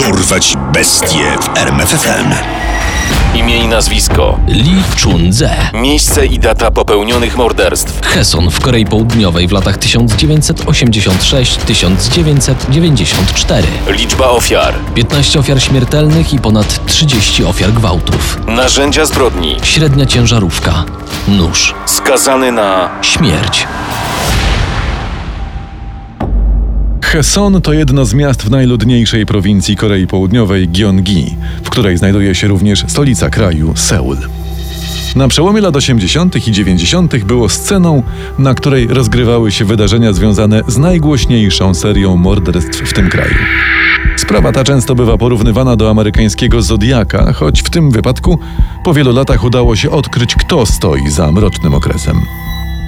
Dorwać bestie w RMFFM. Imię i nazwisko. Lee Chun-ze. Miejsce i data popełnionych morderstw. Cheson w Korei Południowej w latach 1986-1994. Liczba ofiar. 15 ofiar śmiertelnych i ponad 30 ofiar gwałtów. Narzędzia zbrodni. Średnia ciężarówka. Nóż. Skazany na Śmierć. Cheson to jedno z miast w najludniejszej prowincji Korei Południowej Gyeonggi, w której znajduje się również stolica kraju Seul. Na przełomie lat 80. i 90. było sceną, na której rozgrywały się wydarzenia związane z najgłośniejszą serią morderstw w tym kraju. Sprawa ta często bywa porównywana do amerykańskiego Zodiaka, choć w tym wypadku po wielu latach udało się odkryć, kto stoi za mrocznym okresem.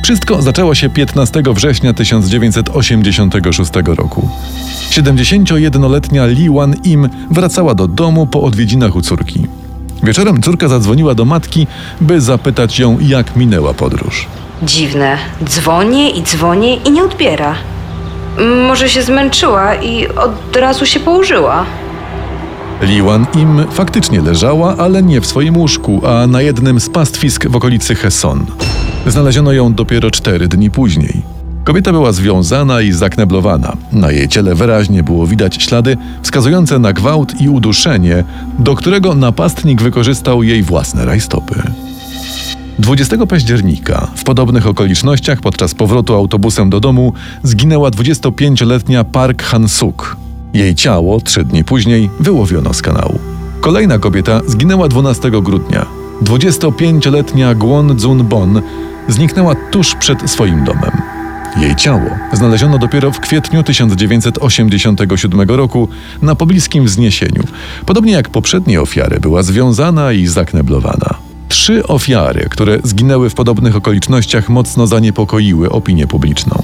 Wszystko zaczęło się 15 września 1986 roku. 71-letnia Lee Wan-im wracała do domu po odwiedzinach u córki. Wieczorem córka zadzwoniła do matki, by zapytać ją, jak minęła podróż. Dziwne. Dzwonię i dzwonię i nie odbiera. Może się zmęczyła i od razu się położyła. Lee Wan-im faktycznie leżała, ale nie w swoim łóżku, a na jednym z pastwisk w okolicy Heson. Znaleziono ją dopiero cztery dni później. Kobieta była związana i zakneblowana. Na jej ciele wyraźnie było widać ślady wskazujące na gwałt i uduszenie, do którego napastnik wykorzystał jej własne rajstopy. 20 października w podobnych okolicznościach podczas powrotu autobusem do domu zginęła 25-letnia Park Han-suk. Jej ciało trzy dni później wyłowiono z kanału. Kolejna kobieta zginęła 12 grudnia. 25-letnia Gwon Jun-bon zniknęła tuż przed swoim domem. Jej ciało znaleziono dopiero w kwietniu 1987 roku na pobliskim wzniesieniu. Podobnie jak poprzednie ofiary, była związana i zakneblowana. Trzy ofiary, które zginęły w podobnych okolicznościach, mocno zaniepokoiły opinię publiczną.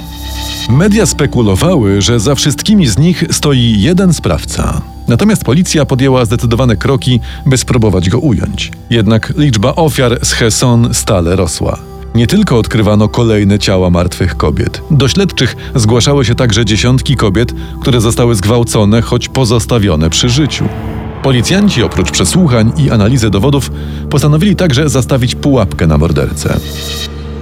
Media spekulowały, że za wszystkimi z nich stoi jeden sprawca. Natomiast policja podjęła zdecydowane kroki, by spróbować go ująć. Jednak liczba ofiar z Cheson stale rosła. Nie tylko odkrywano kolejne ciała martwych kobiet. Do śledczych zgłaszały się także dziesiątki kobiet, które zostały zgwałcone, choć pozostawione przy życiu. Policjanci oprócz przesłuchań i analizy dowodów postanowili także zastawić pułapkę na mordercę.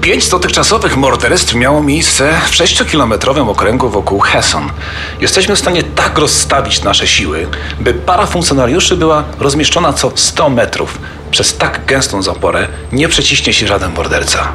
Pięć dotychczasowych morderstw miało miejsce w 6-kilometrowym okręgu wokół Heson. Jesteśmy w stanie tak rozstawić nasze siły, by para funkcjonariuszy była rozmieszczona co 100 metrów. Przez tak gęstą zaporę nie przeciśnie się żaden morderca.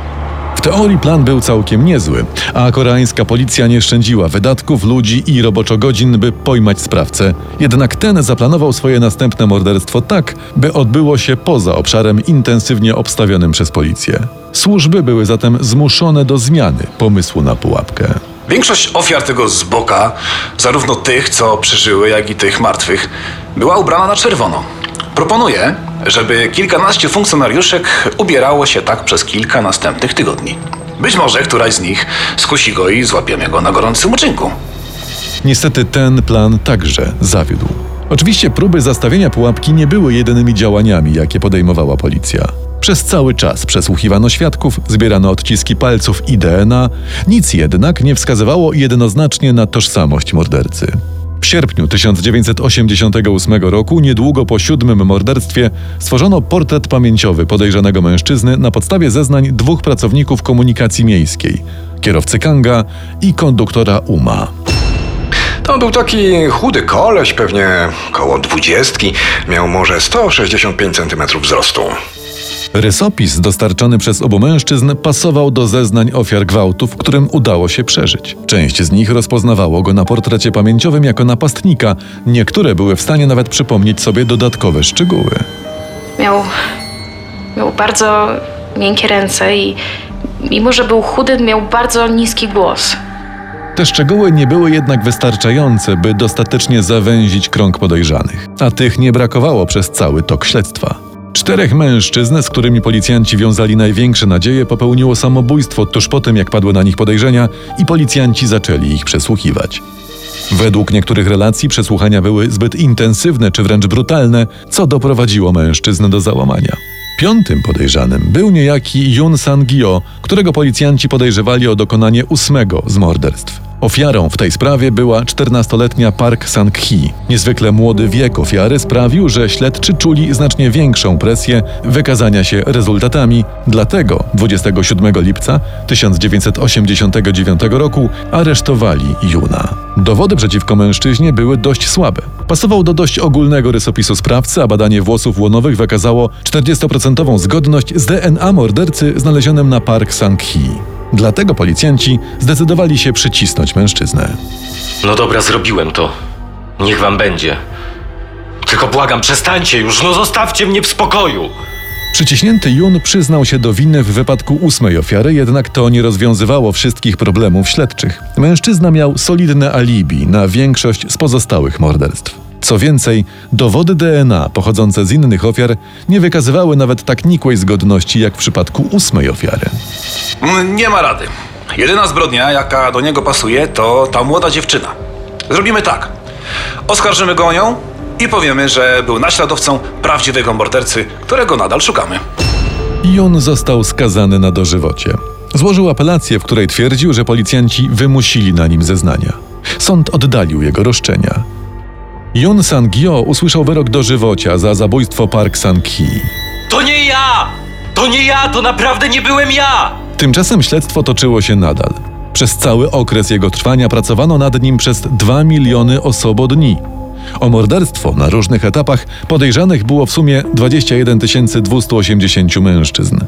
W teorii plan był całkiem niezły, a koreańska policja nie szczędziła wydatków, ludzi i roboczogodzin, by pojmać sprawcę. Jednak ten zaplanował swoje następne morderstwo tak, by odbyło się poza obszarem intensywnie obstawionym przez policję. Służby były zatem zmuszone do zmiany pomysłu na pułapkę. Większość ofiar tego zboka, zarówno tych, co przeżyły, jak i tych martwych, była ubrana na czerwono. Proponuję, żeby kilkanaście funkcjonariuszek ubierało się tak przez kilka następnych tygodni. Być może któraś z nich skusi go i złapiemy go na gorącym uczynku. Niestety ten plan także zawiódł. Oczywiście próby zastawienia pułapki nie były jedynymi działaniami, jakie podejmowała policja. Przez cały czas przesłuchiwano świadków, zbierano odciski palców i DNA, nic jednak nie wskazywało jednoznacznie na tożsamość mordercy. Sierpniu 1988 roku, niedługo po siódmym morderstwie, stworzono portret pamięciowy podejrzanego mężczyzny na podstawie zeznań dwóch pracowników komunikacji miejskiej kierowcy Kanga i konduktora Uma. To był taki chudy koleś, pewnie koło dwudziestki. Miał może 165 cm wzrostu. Rysopis dostarczony przez obu mężczyzn pasował do zeznań ofiar gwałtów, którym udało się przeżyć. Część z nich rozpoznawało go na portrecie pamięciowym jako napastnika, niektóre były w stanie nawet przypomnieć sobie dodatkowe szczegóły. Miał, miał bardzo miękkie ręce i mimo, że był chudy, miał bardzo niski głos. Te szczegóły nie były jednak wystarczające, by dostatecznie zawęzić krąg podejrzanych, a tych nie brakowało przez cały tok śledztwa. Czterech mężczyzn, z którymi policjanci wiązali największe nadzieje, popełniło samobójstwo tuż po tym, jak padły na nich podejrzenia i policjanci zaczęli ich przesłuchiwać. Według niektórych relacji przesłuchania były zbyt intensywne czy wręcz brutalne, co doprowadziło mężczyzn do załamania. Piątym podejrzanym był niejaki Yun Sang-gyo, którego policjanci podejrzewali o dokonanie ósmego z morderstw. Ofiarą w tej sprawie była 14-letnia Park Sang-hee. Niezwykle młody wiek ofiary sprawił, że śledczy czuli znacznie większą presję wykazania się rezultatami. Dlatego 27 lipca 1989 roku aresztowali Juna. Dowody przeciwko mężczyźnie były dość słabe. Pasował do dość ogólnego rysopisu sprawcy, a badanie włosów łonowych wykazało 40% zgodność z DNA mordercy znalezionym na Park Sang-hee. Dlatego policjanci zdecydowali się przycisnąć mężczyznę. No dobra, zrobiłem to. Niech wam będzie. Tylko błagam, przestańcie już, no zostawcie mnie w spokoju. Przyciśnięty Jun przyznał się do winy w wypadku ósmej ofiary, jednak to nie rozwiązywało wszystkich problemów śledczych. Mężczyzna miał solidne alibi na większość z pozostałych morderstw. Co więcej, dowody DNA pochodzące z innych ofiar nie wykazywały nawet tak nikłej zgodności jak w przypadku ósmej ofiary. Mm, Nie ma rady. Jedyna zbrodnia, jaka do niego pasuje, to ta młoda dziewczyna. Zrobimy tak. Oskarżymy go o nią i powiemy, że był naśladowcą prawdziwego mordercy, którego nadal szukamy. Jun został skazany na dożywocie. Złożył apelację, w której twierdził, że policjanci wymusili na nim zeznania. Sąd oddalił jego roszczenia. Jun Sang-gyo usłyszał wyrok dożywocia za zabójstwo Park Sang-hee. To nie ja! To nie ja, to naprawdę nie byłem ja! Tymczasem śledztwo toczyło się nadal. Przez cały okres jego trwania pracowano nad nim przez 2 miliony osobodni. O morderstwo na różnych etapach podejrzanych było w sumie 21 280 mężczyzn.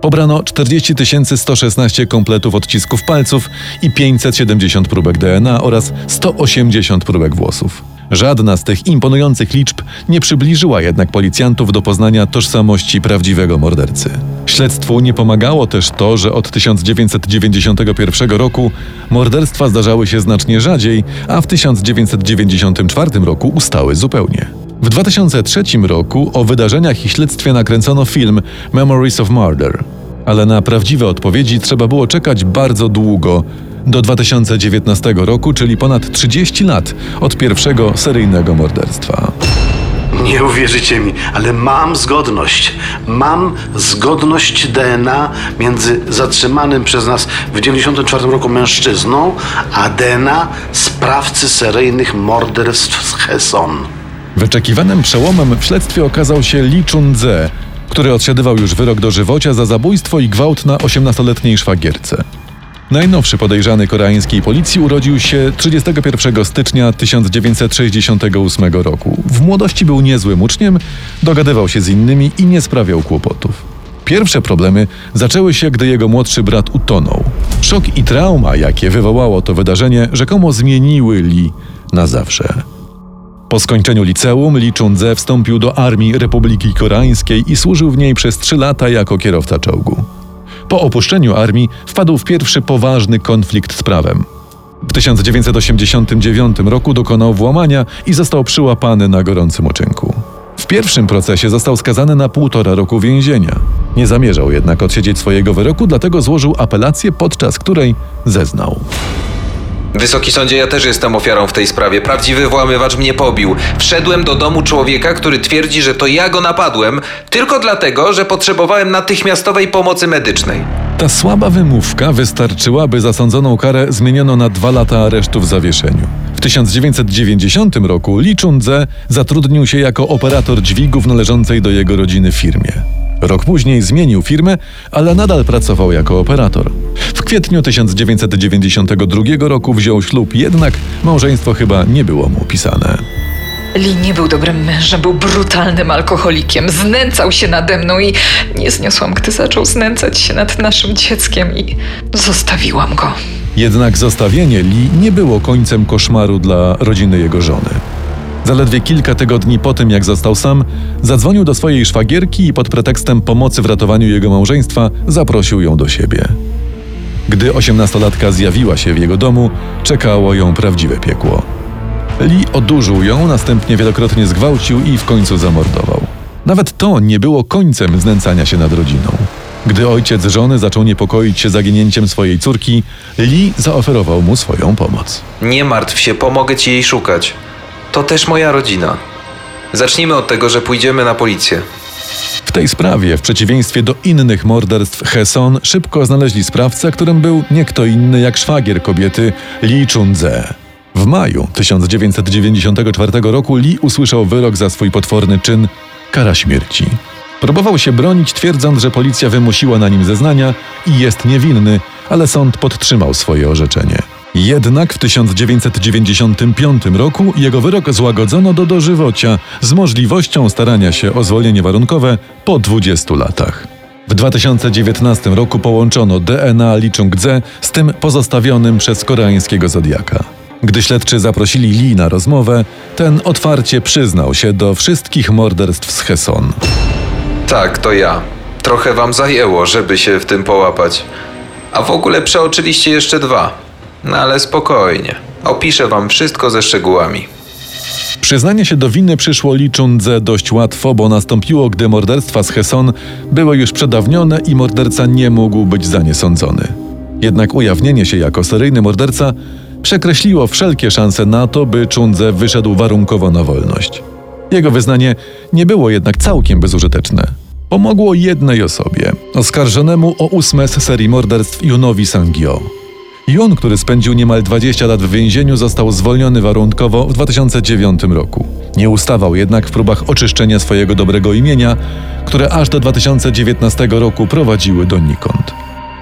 Pobrano 40 116 kompletów odcisków palców i 570 próbek DNA oraz 180 próbek włosów. Żadna z tych imponujących liczb nie przybliżyła jednak policjantów do poznania tożsamości prawdziwego mordercy. Śledztwu nie pomagało też to, że od 1991 roku morderstwa zdarzały się znacznie rzadziej, a w 1994 roku ustały zupełnie. W 2003 roku o wydarzeniach i śledztwie nakręcono film Memories of Murder, ale na prawdziwe odpowiedzi trzeba było czekać bardzo długo do 2019 roku, czyli ponad 30 lat od pierwszego seryjnego morderstwa. Nie uwierzycie mi, ale mam zgodność. Mam zgodność DNA między zatrzymanym przez nas w 94 roku mężczyzną, a DNA sprawcy seryjnych morderstw z Heson. Wyczekiwanym przełomem w śledztwie okazał się Lee Chun-ze, który odsiadywał już wyrok dożywocia za zabójstwo i gwałt na 18-letniej szwagierce. Najnowszy podejrzany koreańskiej policji urodził się 31 stycznia 1968 roku. W młodości był niezłym uczniem, dogadywał się z innymi i nie sprawiał kłopotów. Pierwsze problemy zaczęły się, gdy jego młodszy brat utonął. Szok i trauma, jakie wywołało to wydarzenie, rzekomo zmieniły Lee na zawsze. Po skończeniu liceum Lee Chun-ze wstąpił do Armii Republiki Koreańskiej i służył w niej przez trzy lata jako kierowca czołgu. Po opuszczeniu armii wpadł w pierwszy poważny konflikt z prawem. W 1989 roku dokonał włamania i został przyłapany na gorącym uczynku. W pierwszym procesie został skazany na półtora roku więzienia. Nie zamierzał jednak odsiedzieć swojego wyroku, dlatego złożył apelację, podczas której zeznał. Wysoki sądzie, ja też jestem ofiarą w tej sprawie. Prawdziwy włamywacz mnie pobił. Wszedłem do domu człowieka, który twierdzi, że to ja go napadłem, tylko dlatego, że potrzebowałem natychmiastowej pomocy medycznej. Ta słaba wymówka wystarczyła, by zasądzoną karę zmieniono na dwa lata aresztu w zawieszeniu. W 1990 roku Lee Chun-ze zatrudnił się jako operator dźwigów należącej do jego rodziny firmie. Rok później zmienił firmę, ale nadal pracował jako operator. W kwietniu 1992 roku wziął ślub, jednak małżeństwo chyba nie było mu pisane. Lee nie był dobrym mężem, był brutalnym alkoholikiem. Znęcał się nade mną i nie zniosłam, gdy zaczął znęcać się nad naszym dzieckiem i zostawiłam go. Jednak zostawienie Lee nie było końcem koszmaru dla rodziny jego żony. Zaledwie kilka tygodni po tym, jak został sam, zadzwonił do swojej szwagierki i pod pretekstem pomocy w ratowaniu jego małżeństwa zaprosił ją do siebie. Gdy osiemnastolatka zjawiła się w jego domu, czekało ją prawdziwe piekło. Lee odurzył ją, następnie wielokrotnie zgwałcił i w końcu zamordował. Nawet to nie było końcem znęcania się nad rodziną. Gdy ojciec żony zaczął niepokoić się zaginięciem swojej córki, Lee zaoferował mu swoją pomoc. Nie martw się, pomogę ci jej szukać. To też moja rodzina. Zacznijmy od tego, że pójdziemy na policję. W tej sprawie, w przeciwieństwie do innych morderstw Heson, szybko znaleźli sprawcę, którym był nie kto inny jak szwagier kobiety Lee Chun-ze. W maju 1994 roku Lee usłyszał wyrok za swój potworny czyn kara śmierci. Próbował się bronić, twierdząc, że policja wymusiła na nim zeznania i jest niewinny, ale sąd podtrzymał swoje orzeczenie. Jednak w 1995 roku jego wyrok złagodzono do dożywocia z możliwością starania się o zwolnienie warunkowe po 20 latach. W 2019 roku połączono DNA Lee Chung-dze z tym pozostawionym przez koreańskiego Zodiaka. Gdy śledczy zaprosili Lee na rozmowę, ten otwarcie przyznał się do wszystkich morderstw z Heson. Tak, to ja. Trochę wam zajęło, żeby się w tym połapać. A w ogóle przeoczyliście jeszcze dwa. No ale spokojnie. Opiszę wam wszystko ze szczegółami. Przyznanie się do winy przyszło Lee Chun-dze dość łatwo, bo nastąpiło, gdy morderstwa z Heson były już przedawnione i morderca nie mógł być za nie sądzony. Jednak ujawnienie się jako seryjny morderca przekreśliło wszelkie szanse na to, by Chun-dze wyszedł warunkowo na wolność. Jego wyznanie nie było jednak całkiem bezużyteczne. Pomogło jednej osobie, oskarżonemu o ósme z serii morderstw Junowi Sangio. Jun, który spędził niemal 20 lat w więzieniu, został zwolniony warunkowo w 2009 roku. Nie ustawał jednak w próbach oczyszczenia swojego dobrego imienia, które aż do 2019 roku prowadziły donikąd.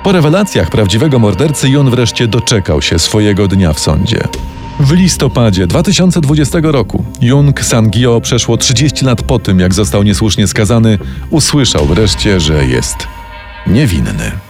Po rewelacjach prawdziwego mordercy Jun wreszcie doczekał się swojego dnia w sądzie. W listopadzie 2020 roku Jung Sangio przeszło 30 lat po tym, jak został niesłusznie skazany, usłyszał wreszcie, że jest niewinny.